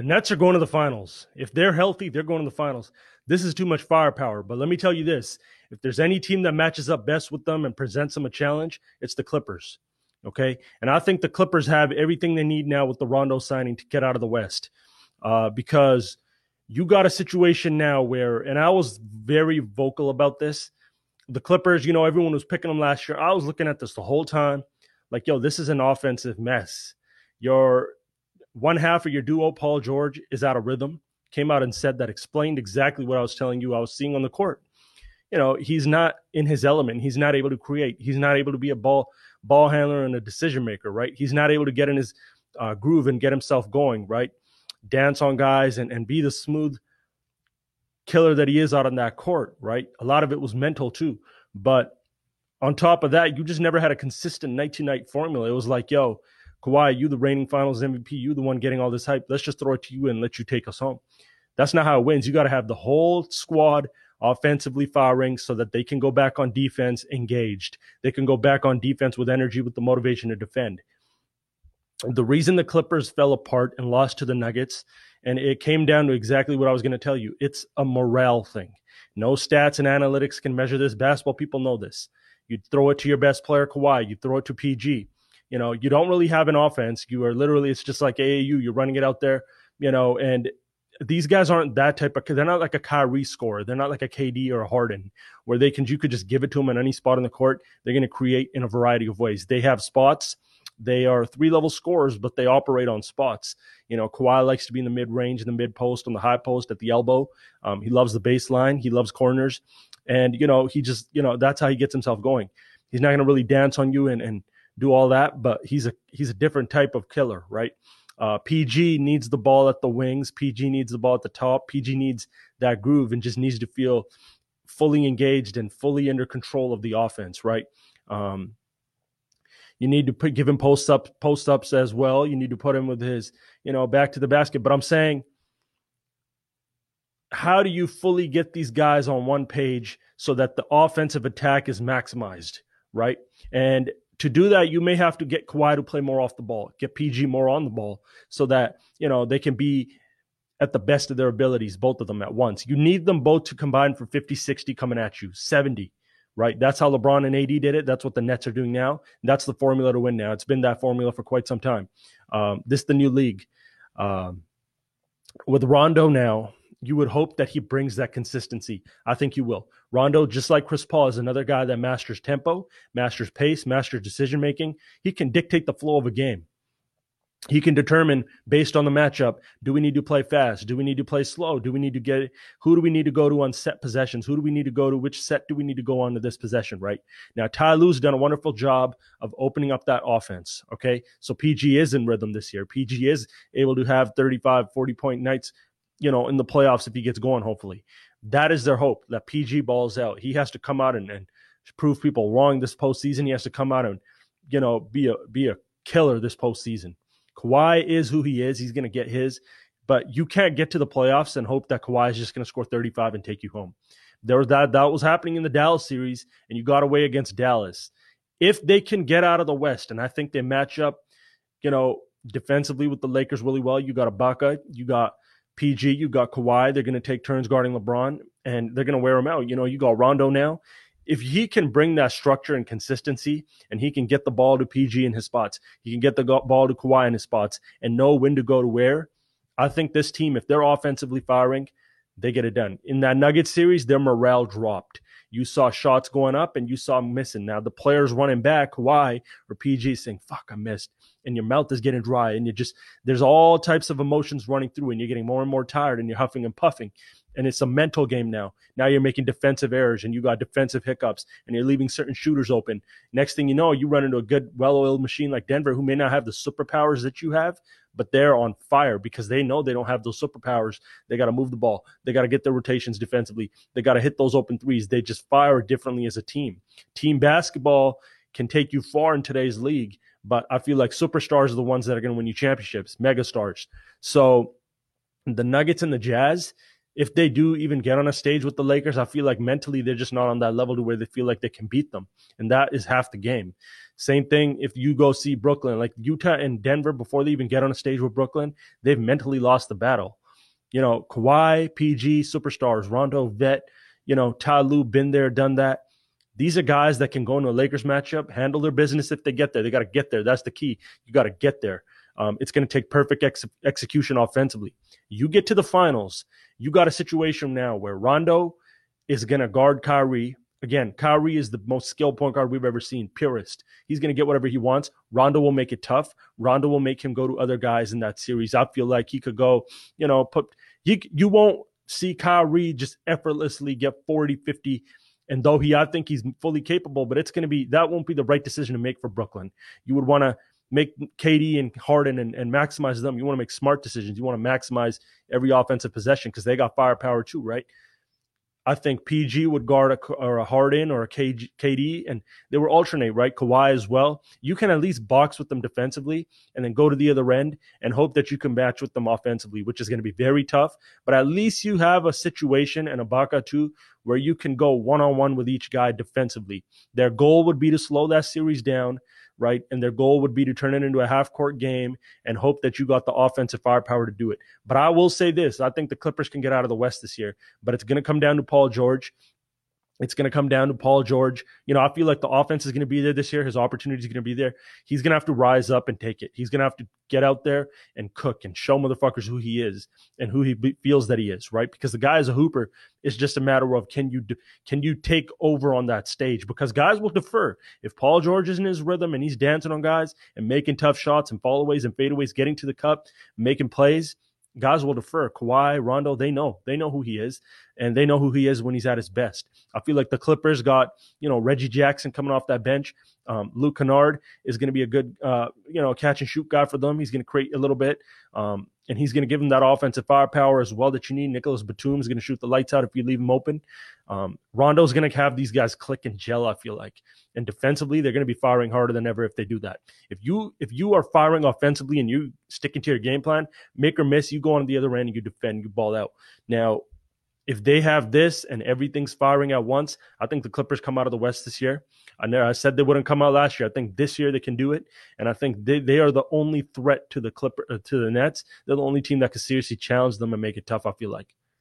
The Nets are going to the finals. If they're healthy, they're going to the finals. This is too much firepower. But let me tell you this if there's any team that matches up best with them and presents them a challenge, it's the Clippers. Okay. And I think the Clippers have everything they need now with the Rondo signing to get out of the West uh, because you got a situation now where, and I was very vocal about this. The Clippers, you know, everyone was picking them last year. I was looking at this the whole time like, yo, this is an offensive mess. Your one half of your duo, Paul George, is out of rhythm. Came out and said that, explained exactly what I was telling you I was seeing on the court. You know, he's not in his element. He's not able to create. He's not able to be a ball ball handler and a decision maker, right? He's not able to get in his uh, groove and get himself going, right? Dance on guys and, and be the smooth killer that he is out on that court, right? A lot of it was mental too. But on top of that, you just never had a consistent night to night formula. It was like, yo, Kawhi, you the reigning finals MVP, you the one getting all this hype. Let's just throw it to you and let you take us home. That's not how it wins. You got to have the whole squad offensively firing so that they can go back on defense engaged. They can go back on defense with energy, with the motivation to defend. The reason the Clippers fell apart and lost to the Nuggets, and it came down to exactly what I was going to tell you it's a morale thing. No stats and analytics can measure this. Basketball people know this. You throw it to your best player, Kawhi. You throw it to PG. You know, you don't really have an offense. You are literally, it's just like AAU. You're running it out there, you know, and these guys aren't that type of, they're not like a Kyrie scorer. They're not like a KD or a Harden where they can, you could just give it to them in any spot on the court. They're going to create in a variety of ways. They have spots. They are three level scorers, but they operate on spots. You know, Kawhi likes to be in the mid range, in the mid post, on the high post, at the elbow. Um, he loves the baseline. He loves corners. And, you know, he just, you know, that's how he gets himself going. He's not going to really dance on you and, and do all that, but he's a, he's a different type of killer, right? Uh, PG needs the ball at the wings. PG needs the ball at the top. PG needs that groove and just needs to feel fully engaged and fully under control of the offense, right? Um, you need to put, give him post up post ups as well. You need to put him with his, you know, back to the basket. But I'm saying how do you fully get these guys on one page so that the offensive attack is maximized, right? And to do that, you may have to get Kawhi to play more off the ball, get PG more on the ball, so that you know they can be at the best of their abilities, both of them at once. You need them both to combine for 50, 60 coming at you, 70, right? That's how LeBron and AD did it. That's what the Nets are doing now. That's the formula to win now. It's been that formula for quite some time. Um, this is the new league. Um, with Rondo now, you would hope that he brings that consistency. I think he will. Rondo, just like Chris Paul, is another guy that masters tempo, masters pace, masters decision making. He can dictate the flow of a game. He can determine based on the matchup do we need to play fast? Do we need to play slow? Do we need to get who do we need to go to on set possessions? Who do we need to go to? Which set do we need to go on to this possession, right? Now, Ty Lue's done a wonderful job of opening up that offense. Okay. So PG is in rhythm this year. PG is able to have 35, 40 point nights you know, in the playoffs if he gets going, hopefully. That is their hope that PG balls out. He has to come out and, and prove people wrong this postseason. He has to come out and, you know, be a be a killer this postseason. Kawhi is who he is. He's going to get his, but you can't get to the playoffs and hope that Kawhi is just going to score 35 and take you home. There was that that was happening in the Dallas series, and you got away against Dallas. If they can get out of the West, and I think they match up, you know, defensively with the Lakers really well. You got Ibaka, you got PG, you got Kawhi. They're going to take turns guarding LeBron, and they're going to wear him out. You know, you got Rondo now. If he can bring that structure and consistency, and he can get the ball to PG in his spots, he can get the ball to Kawhi in his spots, and know when to go to where. I think this team, if they're offensively firing, they get it done. In that Nuggets series, their morale dropped. You saw shots going up and you saw missing. Now the players running back, Kawhi or PG saying, fuck, I missed and your mouth is getting dry and you just there's all types of emotions running through and you're getting more and more tired and you're huffing and puffing and it's a mental game now now you're making defensive errors and you got defensive hiccups and you're leaving certain shooters open next thing you know you run into a good well-oiled machine like denver who may not have the superpowers that you have but they're on fire because they know they don't have those superpowers. They got to move the ball. They got to get their rotations defensively. They got to hit those open threes. They just fire differently as a team. Team basketball can take you far in today's league but I feel like superstars are the ones that are going to win you championships, megastars. So the Nuggets and the Jazz, if they do even get on a stage with the Lakers, I feel like mentally they're just not on that level to where they feel like they can beat them. And that is half the game. Same thing if you go see Brooklyn, like Utah and Denver, before they even get on a stage with Brooklyn, they've mentally lost the battle. You know, Kawhi, PG, superstars, Rondo, Vet, you know, Ty Lue, been there, done that. These are guys that can go into a Lakers matchup, handle their business if they get there. They got to get there. That's the key. You got to get there. Um, it's going to take perfect ex- execution offensively. You get to the finals, you got a situation now where Rondo is going to guard Kyrie. Again, Kyrie is the most skilled point guard we've ever seen, purist. He's going to get whatever he wants. Rondo will make it tough. Rondo will make him go to other guys in that series. I feel like he could go, you know, put you you won't see Kyrie just effortlessly get 40, 50 and though he I think he's fully capable, but it's going to be that won't be the right decision to make for Brooklyn. You would want to make KD and Harden and, and maximize them. You want to make smart decisions. You want to maximize every offensive possession because they got firepower too, right? I think PG would guard a, or a Harden or a KG, KD, and they will alternate, right? Kawhi as well. You can at least box with them defensively and then go to the other end and hope that you can match with them offensively, which is going to be very tough. But at least you have a situation and Ibaka too where you can go one on one with each guy defensively. Their goal would be to slow that series down right? And their goal would be to turn it into a half court game and hope that you got the offensive firepower to do it. But I will say this I think the Clippers can get out of the West this year, but it's going to come down to Paul George. It's going to come down to Paul George. You know, I feel like the offense is going to be there this year. His opportunity is going to be there. He's going to have to rise up and take it. He's going to have to get out there and cook and show motherfuckers who he is and who he be- feels that he is, right? Because the guy is a hooper. It's just a matter of can you can you take over on that stage? Because guys will defer. If Paul George is in his rhythm and he's dancing on guys and making tough shots and fallaways and fadeaways, getting to the cup, making plays – guys will defer. Kawhi, Rondo, they know. They know who he is, and they know who he is when he's at his best. I feel like the Clippers got, you know, Reggie Jackson coming off that bench. Um, Luke Kennard is going to be a good, uh, you know, catch and shoot guy for them. He's going to create a little bit. Um, and he's going to give them that offensive firepower as well that you need. Nicholas Batum is going to shoot the lights out if you leave him open. Um, Rondo's going to have these guys click and gel. I feel like, and defensively, they're going to be firing harder than ever if they do that. If you if you are firing offensively and you sticking to your game plan, make or miss, you go on the other end and you defend, you ball out. Now, if they have this and everything's firing at once, I think the Clippers come out of the West this year. I know I said they wouldn't come out last year. I think this year they can do it, and I think they, they are the only threat to the Clipper uh, to the Nets. They're the only team that can seriously challenge them and make it tough. I feel like.